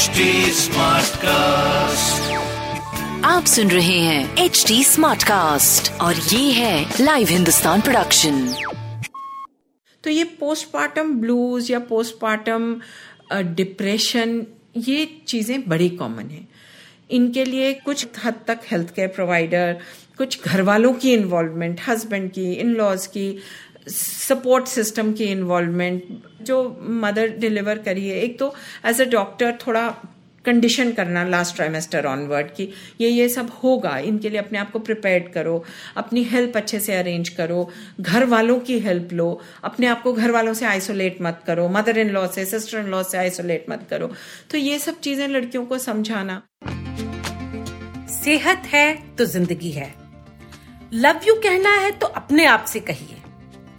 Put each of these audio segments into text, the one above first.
HD cast आप सुन रहे हैं एच डी स्मार्ट कास्ट और ये है लाइव हिंदुस्तान प्रोडक्शन तो ये पोस्टमार्टम ब्लूज या पोस्टमार्टम डिप्रेशन ये चीज़ें बड़ी कॉमन है। इनके लिए कुछ हद तक हेल्थ केयर प्रोवाइडर कुछ घर वालों की इन्वॉल्वमेंट हस्बैंड की इन लॉज की सपोर्ट सिस्टम की इन्वॉल्वमेंट जो मदर डिलीवर करी है एक तो एज अ डॉक्टर थोड़ा कंडीशन करना लास्ट ट्राइमेस्टर ऑनवर्ड की ये ये सब होगा, इनके लिए अपने आप को प्रिपेयर करो, अपनी हेल्प अच्छे से अरेंज करो, घर वालों की हेल्प लो, अपने आप को घर वालों से आइसोलेट मत करो मदर इन लॉ से सिस्टर इन लॉ से आइसोलेट मत करो। तो ये सब चीज़ें लड़कियों को समझाना। सेहत है तो ज़िंदगी है। लव यू कहना है तो अपने आप से कहिए।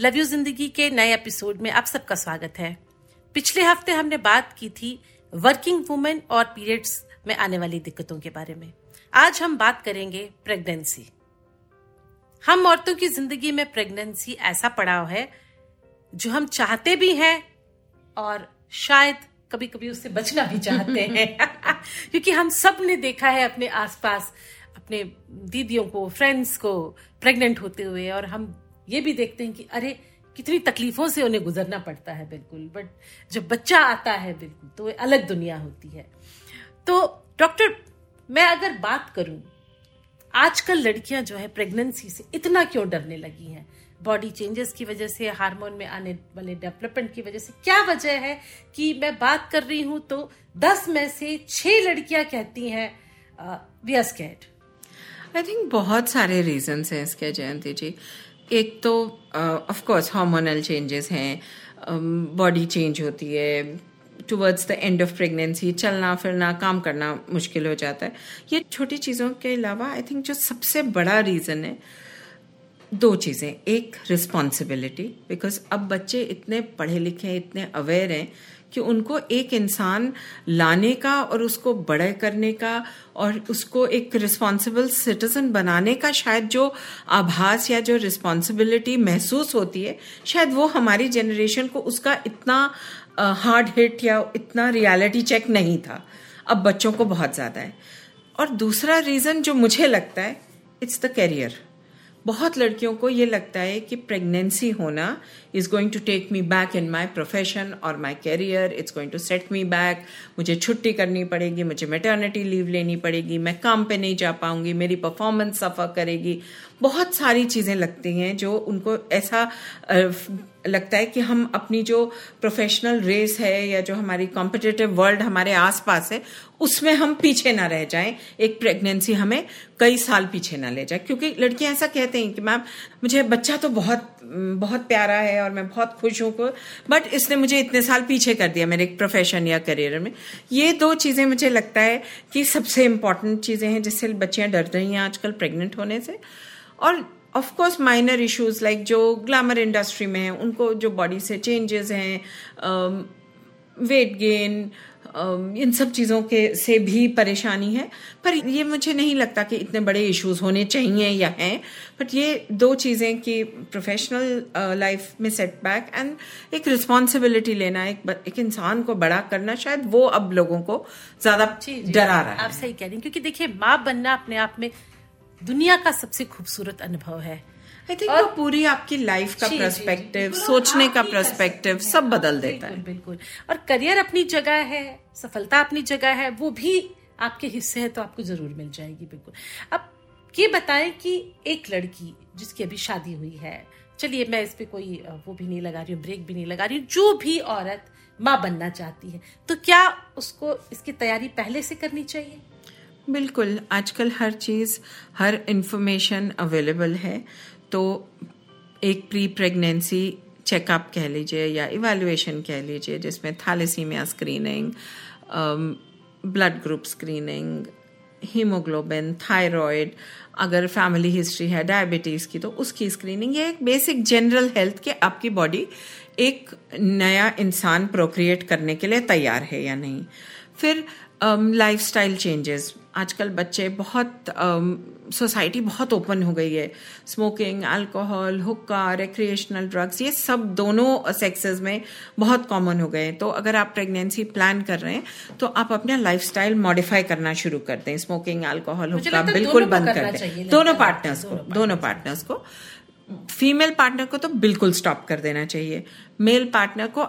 लव यू ज़िंदगी के नए एपिसोड में आप सबका स्वागत है। पिछले हफ़्ते हमने बात की थी वर्किंग वुमेन और पीरियड्स में आने वाली दिक्कतों के बारे में। आज हम बात करेंगे प्रेगनेंसी हम औरतों की ज़िंदगी में प्रेगनेंसी ऐसा पड़ाव है जो हम चाहते भी हैं और शायद कभी कभी उससे बचना भी चाहते हैं। क्योंकि हम सबने देखा है अपने आसपास अपने दीदियों को फ्रेंड्स को प्रेग्नेंट होते हुए और हम ये भी देखते हैं कि अरे, कितनी तकलीफों से उन्हें गुजरना पड़ता है, बिल्कुल। बट जब बच्चा आता है, बिल्कुल तो अलग दुनिया होती है। तो डॉक्टर, मैं अगर बात करूँ, आजकल लड़कियाँ जो है प्रेगनेंसी से इतना क्यों डरने लगी हैं? बॉडी चेंजेस की वजह से हार्मोन में आने वाले डेवलपमेंट की वजह से क्या वजह है कि मैं बात कर रही हूँ तो दस में से छह लड़कियाँ कहती हैं we are scared I think बहुत सारे रीजन हैं इसके, जयंती जी। एक तो ऑफ़ कोर्स हार्मोनल चेंजेस हैं बॉडी चेंज होती है towards the end of pregnancy चलना, फिरना, काम करना मुश्किल हो जाता है। ये छोटी चीज़ों के अलावा आई थिंक जो सबसे बड़ा रीज़न है, दो चीज़ें। एक रिस्पॉन्सिबिलिटी बिकॉज़ अब बच्चे इतने पढ़े लिखे हैं, इतने अवेयर हैं कि उनको एक इंसान लाने का और उसको बड़े करने का और उसको एक रिस्पॉन्सिबल सिटीजन बनाने का शायद जो आभास या जो रिस्पॉन्सिबिलिटी महसूस होती है, शायद वो हमारी जनरेशन को उसका इतना हार्ड हिट या इतना रियलिटी चेक नहीं था। अब बच्चों को बहुत ज़्यादा है। और दूसरा रीज़न जो मुझे लगता है इट्स द कैरियर बहुत लड़कियों को ये लगता है कि प्रेगनेंसी होना is going to take me back in my profession और my career it's going to set me back मुझे छुट्टी करनी पड़ेगी, मुझे मेटर्निटी लीव लेनी पड़ेगी, मैं काम पे नहीं जा पाऊँगी, मेरी परफॉर्मेंस सफ़र करेगी। बहुत सारी चीज़ें लगती हैं जो उनको ऐसा लगता है कि हम अपनी जो प्रोफेशनल रेस है या जो हमारी कॉम्पिटेटिव वर्ल्ड हमारे आसपास है, उसमें हम पीछे ना रह जाएँ। एक प्रेगनेंसी हमें कई साल पीछे ना ले जाए। क्योंकि लड़कियाँ ऐसा कहते हैं कि, मैम, मुझे बच्चा तो बहुत बहुत प्यारा है और मैं बहुत खुश हूँ बट इसने मुझे इतने साल पीछे कर दिया मेरे प्रोफेशन या करियर में। ये दो चीज़ें मुझे लगता है कि सबसे इंपॉर्टेंट चीज़ें हैं जिससे बच्चियाँ डर रही हैं आजकल प्रेग्नेंट होने से। और of course minor issues like जो ग्लैमर इंडस्ट्री में है उनको जो बॉडी से चेंजेस हैं वेट गेन इन सब चीज़ों के से भी परेशानी है। पर ये मुझे नहीं लगता कि इतने बड़े इश्यूज़ होने चाहिए या हैं। बट ये दो चीज़ें कि प्रोफेशनल लाइफ में सेटबैक एंड एक रिस्पॉन्सिबिलिटी लेना एक एक इंसान को बड़ा करना शायद वो अब लोगों को ज़्यादा डरा रहा है। आप सही कह रही हैं क्योंकि देखिए माँ बनना अपने आप में दुनिया का सबसे खूबसूरत अनुभव है। आई थिंक वो पूरी आपकी लाइफ का प्रस्पेक्टिव सोचने का प्रस्पेक्टिव सब बदल देता है। बिल्कुल। और करियर अपनी जगह है सफलता अपनी जगह है वो भी आपके हिस्से है तो आपको ज़रूर मिल जाएगी बिल्कुल। अब ये बताएँ कि एक लड़की जिसकी अभी शादी हुई है चलिए मैं इस पे कोई वो भी नहीं लगा रही हूँ ब्रेक भी नहीं लगा रही हूँ जो भी औरत माँ बनना चाहती है तो क्या उसको इसकी तैयारी पहले से करनी चाहिए? बिल्कुल, आजकल हर चीज़, हर इंफॉर्मेशन अवेलेबल है। तो एक प्री प्रेगनेंसी चेकअप कह लीजिए या इवेलुएशन कह लीजिए, जिसमें thalassaemia screening blood group screening haemoglobin thyroid अगर फैमिली हिस्ट्री है डायबिटीज़ की तो उसकी स्क्रीनिंग ये एक बेसिक जनरल हेल्थ के आपकी बॉडी एक नया इंसान प्रोक्रिएट करने के लिए तैयार है या नहीं? फिर लाइफ स्टाइल चेंजेस आजकल बच्चे बहुत सोसाइटी um, बहुत ओपन हो गई है. स्मोकिंग अल्कोहल हुक्का रिक्रिएशनल ड्रग्स ये सब दोनों सेक्सेस में बहुत कॉमन हो गए हैं. तो अगर आप प्रेगनेंसी प्लान कर रहे हैं तो आप अपना लाइफस्टाइल मॉडिफाई करना शुरू कर दें. स्मोकिंग अल्कोहल हुक्का बिल्कुल बंद कर दें. दोनों पार्टनर्स को दोनों पार्टनर्स को। फीमेल पार्टनर को तो बिल्कुल स्टॉप कर देना चाहिए। मेल पार्टनर को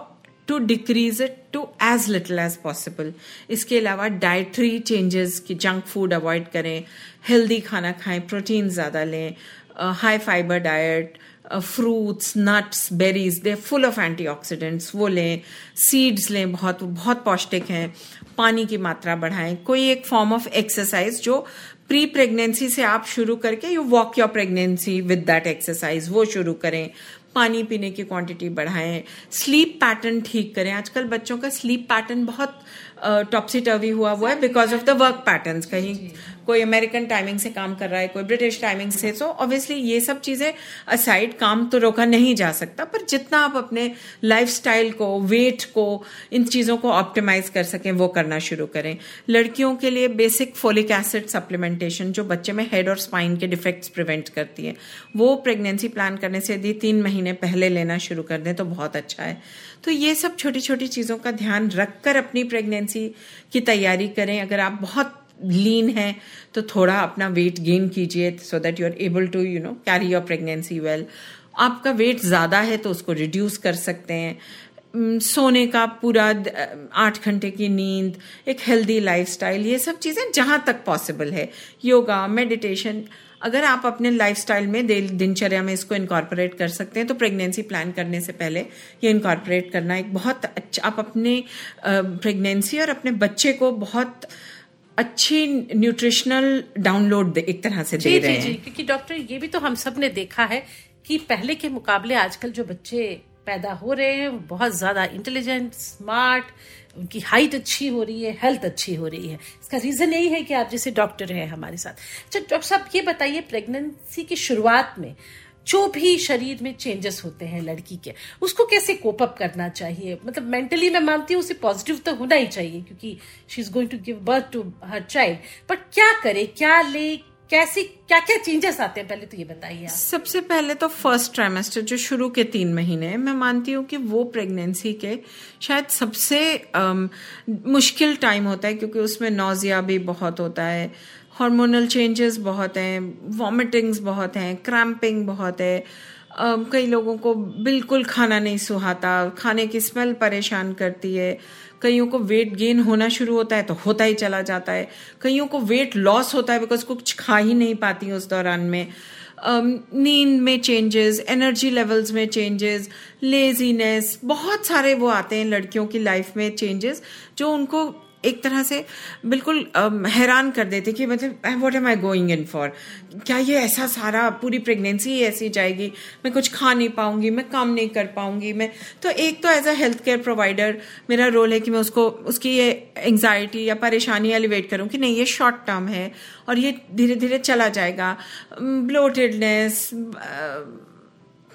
to decrease it to as little as possible इसके अलावा डाइट्री चेंजेस की जंक फ़ूड अवॉइड करें हेल्दी खाना खाएँ प्रोटीन ज़्यादा लें high fibre diet fruits nuts berries they full of antioxidants वो लें सीड्स लें, बहुत बहुत पौष्टिक हैं, पानी की मात्रा बढ़ाएँ। कोई एक फॉर्म ऑफ़ एक्सरसाइज जो प्री प्रेगनेंसी से आप शुरू करके you walk your pregnancy with that exercise वो शुरू करें। पानी पीने की क्वांटिटी बढ़ाएँ। स्लीप पैटर्न ठीक करें। आजकल बच्चों का स्लीप पैटर्न बहुत टॉपसी टर्वी हुआ हुआ है because of the work pattern कहीं कोई अमेरिकन टाइमिंग से काम कर रहा है कोई ब्रिटिश टाइमिंग से सो ऑब्वियसली ये सब चीज़ें असाइड काम तो रोका नहीं जा सकता पर जितना आप अपने लाइफ को वेट को इन चीज़ों को ऑप्टिमाइज कर सकें वो करना शुरू करें। लड़कियों के लिए बेसिक फोलिक एसिड सप्लीमेंटेशन जो बच्चे में हेड और स्पाइन के डिफेक्ट्स प्रिवेंट करती है वो प्रेगनेंसी प्लान करने से यदि तीन महीने पहले लेना शुरू कर दें तो बहुत अच्छा है। तो ये सब छोटी छोटी चीज़ों का ध्यान रखकर अपनी प्रेगनेंसी की तैयारी करें। अगर आप बहुत लीन है तो थोड़ा अपना वेट गेन कीजिए so that you are able to you know carry your pregnancy well आपका वेट ज़्यादा है तो उसको रिड्यूस कर सकते हैं। सोने का पूरा आठ घंटे की नींद, एक हेल्दी लाइफस्टाइल ये सब चीज़ें जहाँ तक पॉसिबल है। योगा मेडिटेशन अगर आप अपने लाइफस्टाइल में दिनचर्या में इसको इनकॉर्पोरेट कर सकते हैं तो प्रेगनेंसी प्लान करने से पहले ये इनकॉर्पोरेट करना एक बहुत अच्छा आप अपने प्रेगनेंसी और अपने बच्चे को बहुत अच्छी न्यूट्रिशनल डाउनलोड एक तरह से दे रहे हैं। क्योंकि डॉक्टर ये भी तो हम सबने देखा है कि पहले के मुकाबले आजकल जो बच्चे पैदा हो रहे हैं बहुत ज़्यादा इंटेलिजेंट स्मार्ट उनकी हाइट अच्छी हो रही है हेल्थ अच्छी हो रही है। इसका रीजन यही है कि आप जैसे डॉक्टर हैं हमारे साथ। अच्छा डॉक्टर साहब, ये बताइए प्रेगनेंसी की शुरुआत में जो भी शरीर में चेंजेस होते हैं लड़की के, उसको कैसे कोप अप करना चाहिए? मतलब मेंटली मैं मानती हूँ, उसे पॉजिटिव तो होना ही चाहिए, क्योंकि she is going to give birth to her child but क्या करे, क्या ले कैसी क्या क्या चेंजेस आते हैं? पहले तो ये बताइए सबसे पहले तो फ़र्स्ट ट्राइमेस्टर जो शुरू के तीन महीने मैं मानती हूँ कि वो प्रेगनेंसी के शायद सबसे अम, मुश्किल टाइम होता है क्योंकि उसमें नोजिया भी बहुत होता है हार्मोनल चेंजेस बहुत हैं वॉमिटिंग्स बहुत हैं क्रैम्पिंग बहुत है कई लोगों को बिल्कुल खाना नहीं सुहाता। खाने की स्मेल परेशान करती है। कईयों को वेट गेन होना शुरू होता है तो होता ही चला जाता है। कईयों को वेट लॉस होता है बिकॉज़ कुछ खा ही नहीं पाती उस दौरान में। नींद में चेंजेस एनर्जी लेवल्स में चेंजेस लेजीनेस बहुत सारे वो आते हैं लड़कियों की लाइफ में चेंजेस जो उनको एक तरह से बिल्कुल हैरान कर देते कि मतलब what am I going in for क्या ये ऐसा सारा, पूरी प्रेगनेंसी ही ऐसी जाएगी? मैं कुछ खा नहीं पाऊँगी, मैं काम नहीं कर पाऊँगी, मैं तो एक तो as a health care provider मेरा रोल है कि मैं उसको, उसकी ये एंग्जाइटी या परेशानी एलिवेट करूँ कि नहीं, ये शॉर्ट टर्म है और ये धीरे धीरे चला जाएगा। ब्लोटेडनेस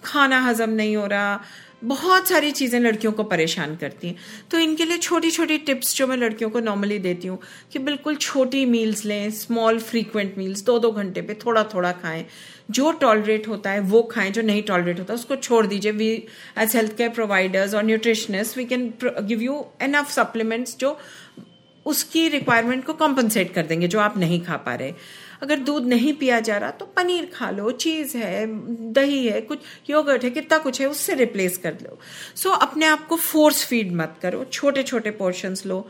खाना हजम नहीं हो रहा बहुत सारी चीज़ें लड़कियों को परेशान करती हैं। तो इनके लिए छोटी छोटी टिप्स जो मैं लड़कियों को नॉर्मली देती हूँ कि बिल्कुल छोटी मील्स लें स्मॉल फ्रीक्वेंट मील्स दो दो घंटे पे थोड़ा थोड़ा खाएँ। जो टॉलरेट होता है, वो खाएँ, जो नहीं टॉलरेट होता, उसको छोड़ दीजिए। We as health care providers और nutritionist we can give you enough supplements जो उसकी रिक्वायरमेंट को कॉम्पनसेट कर देंगे जो आप नहीं खा पा रहे। अगर दूध नहीं पिया जा रहा तो पनीर खा लो चीज़ है दही है कुछ योगर्ट है कितना कुछ है उससे रिप्लेस कर लो। सो so, अपने आप को फोर्स फ़ीड मत करो। छोटे छोटे पोर्शंस लो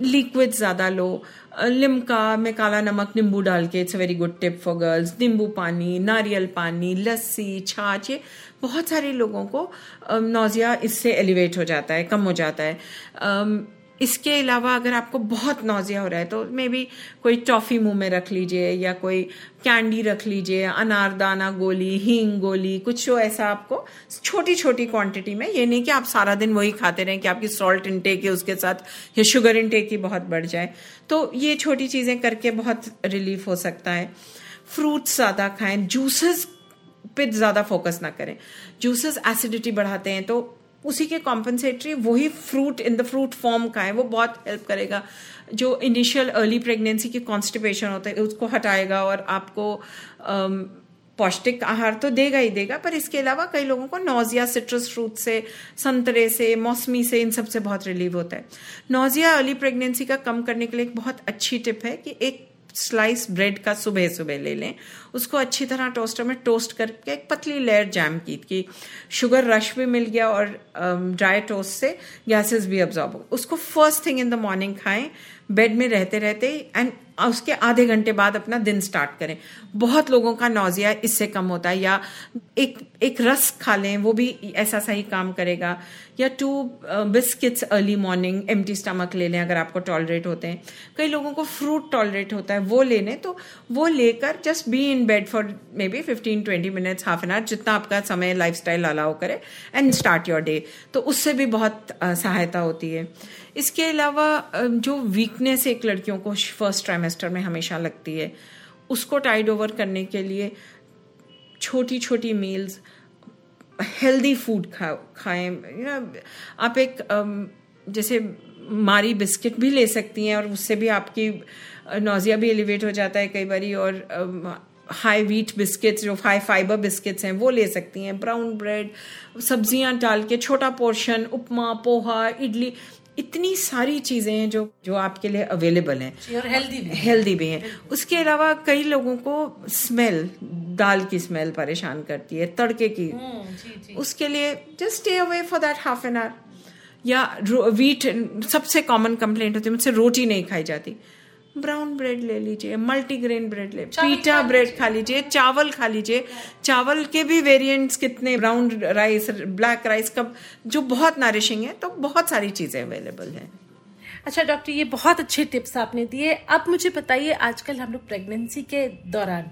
लिक्विड ज़्यादा लो। लिमका में काला नमक नींबू डाल के it's very good tip for girls नींबू पानी नारियल पानी लस्सी छाछ ये बहुत सारे लोगों को नोजिया इससे एलिवेट हो जाता है कम हो जाता है। इसके अलावा अगर आपको बहुत नौजिया हो रहा है तो मे बी कोई टॉफी मुँह में रख लीजिए या कोई कैंडी रख लीजिए अनारदाना गोली, हींग, गोली, कुछ ऐसा आपको छोटी छोटी क्वांटिटी में। ये नहीं कि आप सारा दिन वही खाते रहें कि आपकी सॉल्ट इनटेक है, उसके साथ या शुगर इनटेक ही बहुत बढ़ जाए। तो ये छोटी चीज़ें करके बहुत रिलीफ हो सकता है। फ्रूट्स ज़्यादा खाएँ जूसेस पे ज़्यादा फोकस ना करें। जूसेस एसिडिटी बढ़ाते हैं तो उसी के कॉम्पनसेटरी वही fruit in the fruit form का है, वो बहुत हेल्प करेगा। जो इनिशियल अर्ली प्रेगनेंसी की कॉन्स्टिपेशन होता है, उसको हटाएगा और आपको पौष्टिक आहार तो देगा ही देगा, पर इसके अलावा कई लोगों को नोजिया सिट्रस फ्रूट से, संतरे से, मौसमी से, इन सबसे बहुत रिलीव होता है। नोजिया अर्ली प्रेगनेंसी का कम करने के लिए एक बहुत अच्छी टिप है कि एक स्लाइस ब्रेड का सुबह सुबह ले लें। उसको अच्छी तरह टोस्टर में टोस्ट करके एक पतली लेयर जैम की कि शुगर रश भी मिल गया और ड्राई um, टोस्ट से गैसेस भी अब्जॉर्ब हो उसको first thing in the morning खाएँ। बेड में रहते रहते एंड उसके आधे घंटे बाद अपना दिन स्टार्ट करें। बहुत लोगों का नौजिया इससे कम होता है या एक एक रस खा लें वो भी ऐसा सही काम करेगा। या two biscuits early morning empty stomach ले लें अगर आपको टॉलरेट होते हैं। कई लोगों को फ्रूट टॉलरेट होता है वो ले लें तो वो लेकर just be in bed for maybe fifteen twenty minutes half an hour जितना आपका समय लाइफ स्टाइल अलाउ करे एंड स्टार्ट योर डे तो उससे भी बहुत uh, सहायता होती है। इसके अलावा जो वीकनेस एक लड़कियों को फ़र्स्ट ट्राइमेस्टर में हमेशा लगती है, उसको टाइड ओवर करने के लिए छोटी छोटी मील्स हेल्दी फ़ूड खा, खाएँ। आप एक जैसे मारी बिस्किट भी ले सकती हैं और उससे भी आपकी नोजिया भी एलिवेट हो जाता है कई बारी और हाई वीट बिस्किट्स जो हाई फाइबर बिस्किट्स हैं, वो ले सकती हैं। ब्राउन ब्रेड सब्ज़ियाँ डाल के छोटा पोर्शन उपमा, पोहा, इडली इतनी सारी चीज़ें हैं जो जो आपके लिए अवेलेबल हैं। और हेल्दी भी हेल्दी भी हैं। उसके अलावा कई लोगों को स्मेल दाल की स्मेल परेशान करती है तड़के की। हम्म, जी, जी. उसके लिए just stay away for that half an hour या वीट सबसे कॉमन कंप्लेंट होती है मुझसे रोटी नहीं खाई जाती। ब्राउन ब्रेड ले लीजिए मल्टीग्रेन ब्रेड ले पीटा ब्रेड खा लीजिए चावल खा लीजिए। चावल के भी वेरिएंट्स कितने ब्राउन राइस ब्लैक राइस का जो बहुत नरिशिंग है तो बहुत सारी चीज़ें अवेलेबल हैं। अच्छा डॉक्टर ये बहुत अच्छे टिप्स आपने दिए। अब मुझे बताइए आजकल हम लोग प्रेगनेंसी के दौरान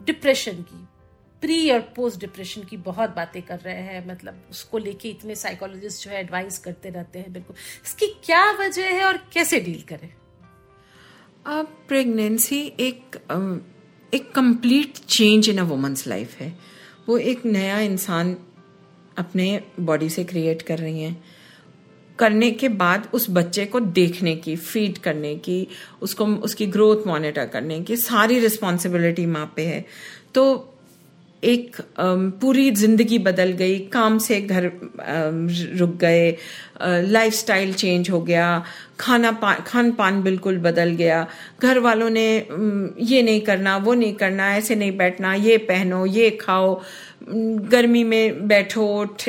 डिप्रेशन की प्री और पोस्ट डिप्रेशन की बहुत बातें कर रहे हैं। मतलब उसको लेके इतने साइकोलॉजिस्ट जो है एडवाइस करते रहते हैं बिल्कुल। इसकी क्या वजह है और कैसे डील करें? अब प्रेगनेंसी एक एक complete change in a woman's life है। वो एक नया इंसान अपने बॉडी से क्रिएट कर रही हैं। करने के बाद उस बच्चे को देखने की फ़ीड करने की, उसको, उसकी ग्रोथ मॉनिटर करने की सारी रिस्पॉन्सिबिलिटी माँ पे है। तो एक पूरी ज़िंदगी बदल गई। काम से घर रुक गए। लाइफस्टाइल चेंज हो गया। खाना पा खान पान बिल्कुल बदल गया। घर वालों ने ये नहीं करना वो नहीं करना ऐसे नहीं बैठना ये पहनो ये खाओ गर्मी में बैठो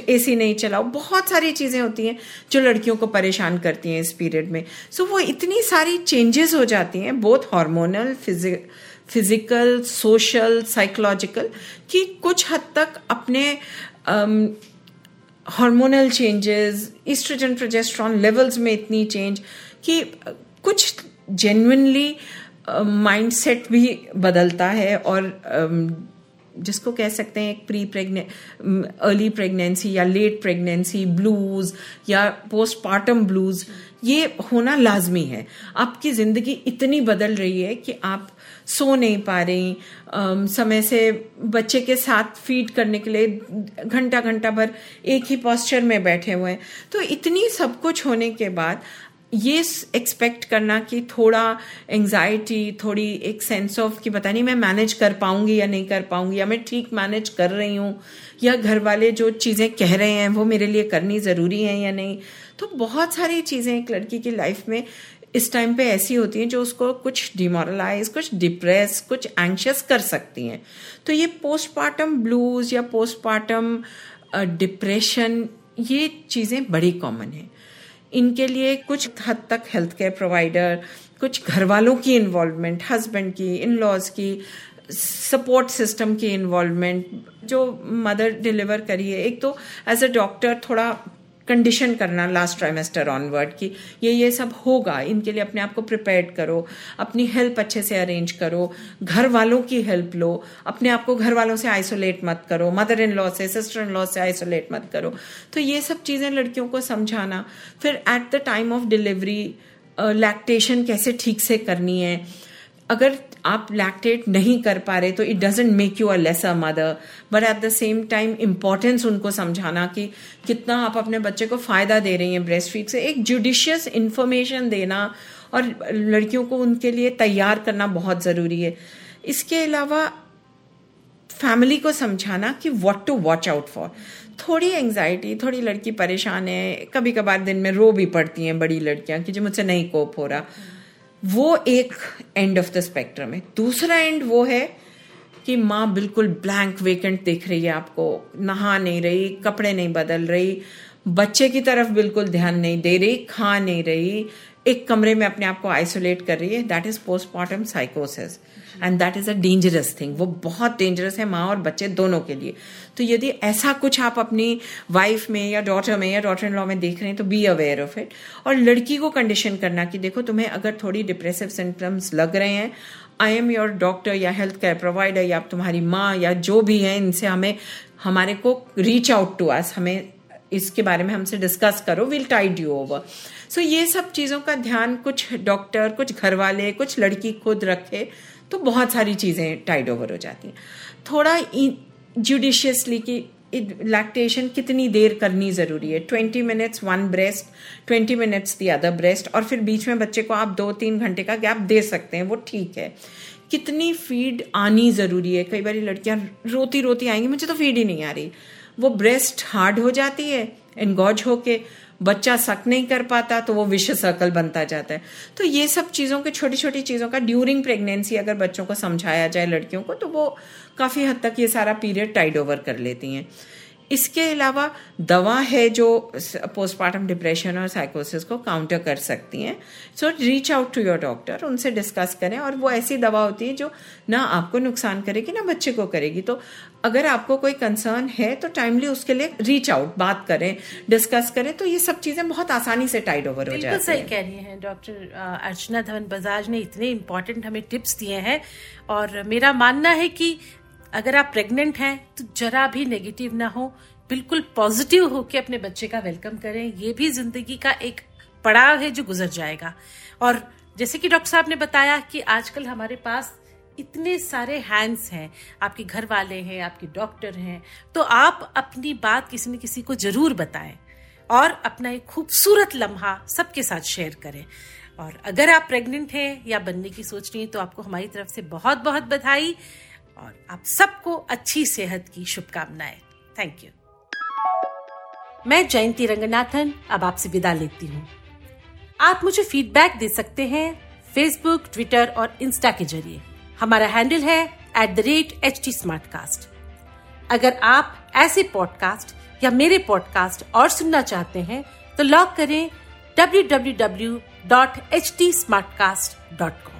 एसी नहीं चलाओ। बहुत सारी चीज़ें होती हैं जो लड़कियों को परेशान करती हैं इस पीरियड में। सो so, वो इतनी सारी चेंजेस हो जाती हैं both hormonal physique physical social psychological कि कुछ हद तक अपने hormonal changes oestrogen progesterone levels में इतनी चेंज कि कुछ जेन्युइनली माइंडसेट भी बदलता है और um, जिसको कह सकते हैं एक प्री प्रेगने अर्ली प्रेगनेंसी या लेट प्रेगनेंसी ब्लूज या पोस्टमार्टम ब्लूज ये होना लाजमी है। आपकी ज़िंदगी इतनी बदल रही है कि आप सो नहीं पा रही। समय से बच्चे के साथ फ़ीड करने के लिए घंटा घंटा भर एक ही पॉस्चर में बैठे हुए हैं। तो इतनी सब कुछ होने के बाद ये एक्सपेक्ट करना कि थोड़ा एंजाइटी थोड़ी एक सेंस ऑफ़ कि पता नहीं मैं मैनेज कर पाऊँगी या नहीं कर पाऊँगी, या मैं ठीक मैनेज कर रही हूँ, या घर वाले जो चीज़ें कह रहे हैं वो मेरे लिए करनी ज़रूरी है या नहीं। तो बहुत सारी चीज़ें एक लड़की की लाइफ में इस टाइम पे ऐसी होती हैं जो उसको कुछ डिमोरलाइज कुछ डिप्रेस कुछ एंशियस कर सकती हैं। तो ये पोस्टमार्टम ब्लूज या पोस्टमार्टम डिप्रेशन ये चीज़ें बड़ी कॉमन है। इनके लिए कुछ हद तक हेल्थ केयर प्रोवाइडर कुछ घर वालों की इन्वॉल्वमेंट हस्बैंड की इन लॉज की सपोर्ट सिस्टम की इन्वॉल्वमेंट जो मदर डिलीवर करी है एक तो एज अ डॉक्टर थोड़ा कंडीशन करना लास्ट ट्राइमेस्टर ऑनवर्ड की ये ये सब होगा, इनके लिए अपने आप को प्रिपेयर करो, अपनी हेल्प अच्छे से अरेंज करो घर वालों की हेल्प लो, अपने आप को घर वालों से आइसोलेट मत करो मदर इन लॉ से सिस्टर इन लॉ से आइसोलेट मत करो। तो ये सब चीज़ें लड़कियों को समझाना, फिर at the time of delivery lactation कैसे ठीक से करनी है, अगर आप लैक्टेट नहीं कर पा रहे तो it doesn't make you a lesser mother but at the same time importance उनको समझाना कि कितना आप अपने बच्चे को फ़ायदा दे रही हैं ब्रेस्ट फ़ीड से। एक जुडिशियस इंफॉर्मेशन देना और लड़कियों को उनके लिए तैयार करना बहुत ज़रूरी है। इसके अलावा फैमिली को समझाना कि what to watch out for थोड़ी एंजाइटी थोड़ी लड़की परेशान है। कभी कभार दिन में रो भी पड़ती हैं बड़ी लड़कियाँ कि जो मुझसे नहीं कोप हो रहा। वो एक एंड ऑफ़ द स्पेक्ट्रम है। दूसरा एंड वो है कि माँ बिल्कुल ब्लैंक वेकेंट देख रही है आपको। नहा नहीं रही, कपड़े नहीं बदल रही, बच्चे की तरफ़ बिल्कुल ध्यान नहीं दे रही, खा नहीं रही, एक कमरे में अपने आप को आइसोलेट कर रही है। That is postpartum साइकोसिस and that is a dangerous thing वो बहुत डेंजरस है माँ और बच्चे दोनों के लिए। तो यदि ऐसा कुछ आप अपनी वाइफ में या डॉटर में या डॉटर इन लॉ में देख रहे हैं तो बी अवेयर ऑफ़ इट और लड़की को कंडीशन करना कि देखो, तुम्हें अगर थोड़ी डिप्रेसिव सिम्टम्स लग रहे हैं आई एम योर डॉक्टर या हेल्थ केयर प्रोवाइडर या तुम्हारी माँ या जो भी है, इनसे हमें, हमारे को रीच आउट टू अस हमें इसके बारे में हमसे डिस्कस करो will tide you over so ये सब चीज़ों का ध्यान कुछ डॉक्टर कुछ घर वाले कुछ लड़की खुद रखे तो बहुत सारी चीज़ें टाइड ओवर हो जाती हैं। थोड़ा जुडिशियसली कि लैक्टेशन कितनी देर करनी ज़रूरी है? Twenty minutes one breast twenty minutes the other breast और फिर बीच में बच्चे को आप दो तीन घंटे का गैप दे सकते हैं, वो ठीक है। कितनी फ़ीड आनी ज़रूरी है? कई बार लड़कियाँ रोती रोती आएँगी, मुझे तो फ़ीड ही नहीं आ रही। वो ब्रेस्ट हार्ड हो जाती है एनगॉज होके बच्चा सक नहीं कर पाता तो वो विश्व सर्कल बनता जाता है। तो ये सब चीज़ों के छोटी छोटी चीज़ों का ड्यूरिंग प्रेगनेंसी अगर बच्चों को समझाया जाए, लड़कियों को तो वो काफ़ी हद तक ये सारा पीरियड टाइड ओवर कर लेती हैं। इसके अलावा दवा है जो पोस्टमार्टम डिप्रेशन और साइकोसिस को काउंटर कर सकती हैं। So reach out to your doctor उनसे डिस्कस करें और वो ऐसी दवा होती है जो ना आपको नुकसान करेगी ना बच्चे को करेगी। तो अगर आपको कोई कंसर्न है तो टाइमली उसके लिए रीच आउट बात करें डिस्कस करें। तो ये सब चीज़ें बहुत आसानी से टाइड ओवर हो जाती सही कह रही हैं डॉक्टर अर्चना धवन बजाज ने इतने इंपॉर्टेंट हमें टिप्स दिए हैं और मेरा मानना है कि अगर आप प्रेग्नेंट हैं तो जरा भी नेगेटिव ना हो, बिल्कुल पॉजिटिव होके अपने बच्चे का वेलकम करें। ये भी ज़िंदगी का एक पड़ाव है जो गुजर जाएगा। और जैसे कि डॉक्टर साहब ने बताया कि आजकल हमारे पास इतने सारे हैंड्स हैं। आपके घर वाले हैं, आपके डॉक्टर हैं। तो आप अपनी बात किसी न किसी को ज़रूर बताएँ और अपना एक खूबसूरत लम्हा सबके साथ शेयर करें। और अगर आप प्रेग्नेंट हैं या बनने की सोच रही हैं तो आपको हमारी तरफ़ से बहुत बहुत बधाई। और आप सबको अच्छी सेहत की शुभकामनाएँ। थैंक यू मैं जयंती रंगनाथन, अब आपसे विदा लेती हूँ। आप मुझे फीडबैक दे सकते हैं फेसबुक ट्विटर और इंस्टा के ज़रिए। हमारा हैंडल है at the rate H T अगर आप ऐसे पॉडकास्ट या मेरे पॉडकास्ट और सुनना चाहते हैं तो लॉग करें www.htsmartcast.com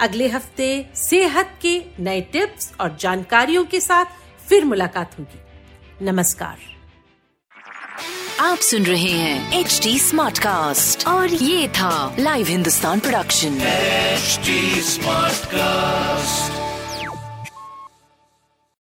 अगले हफ़्ते सेहत के नए टिप्स और जानकारियों के साथ फिर मुलाकात होगी। नमस्कार। आप सुन रहे हैं एच डी स्मार्ट कास्ट और ये था live Hindustan production smart cast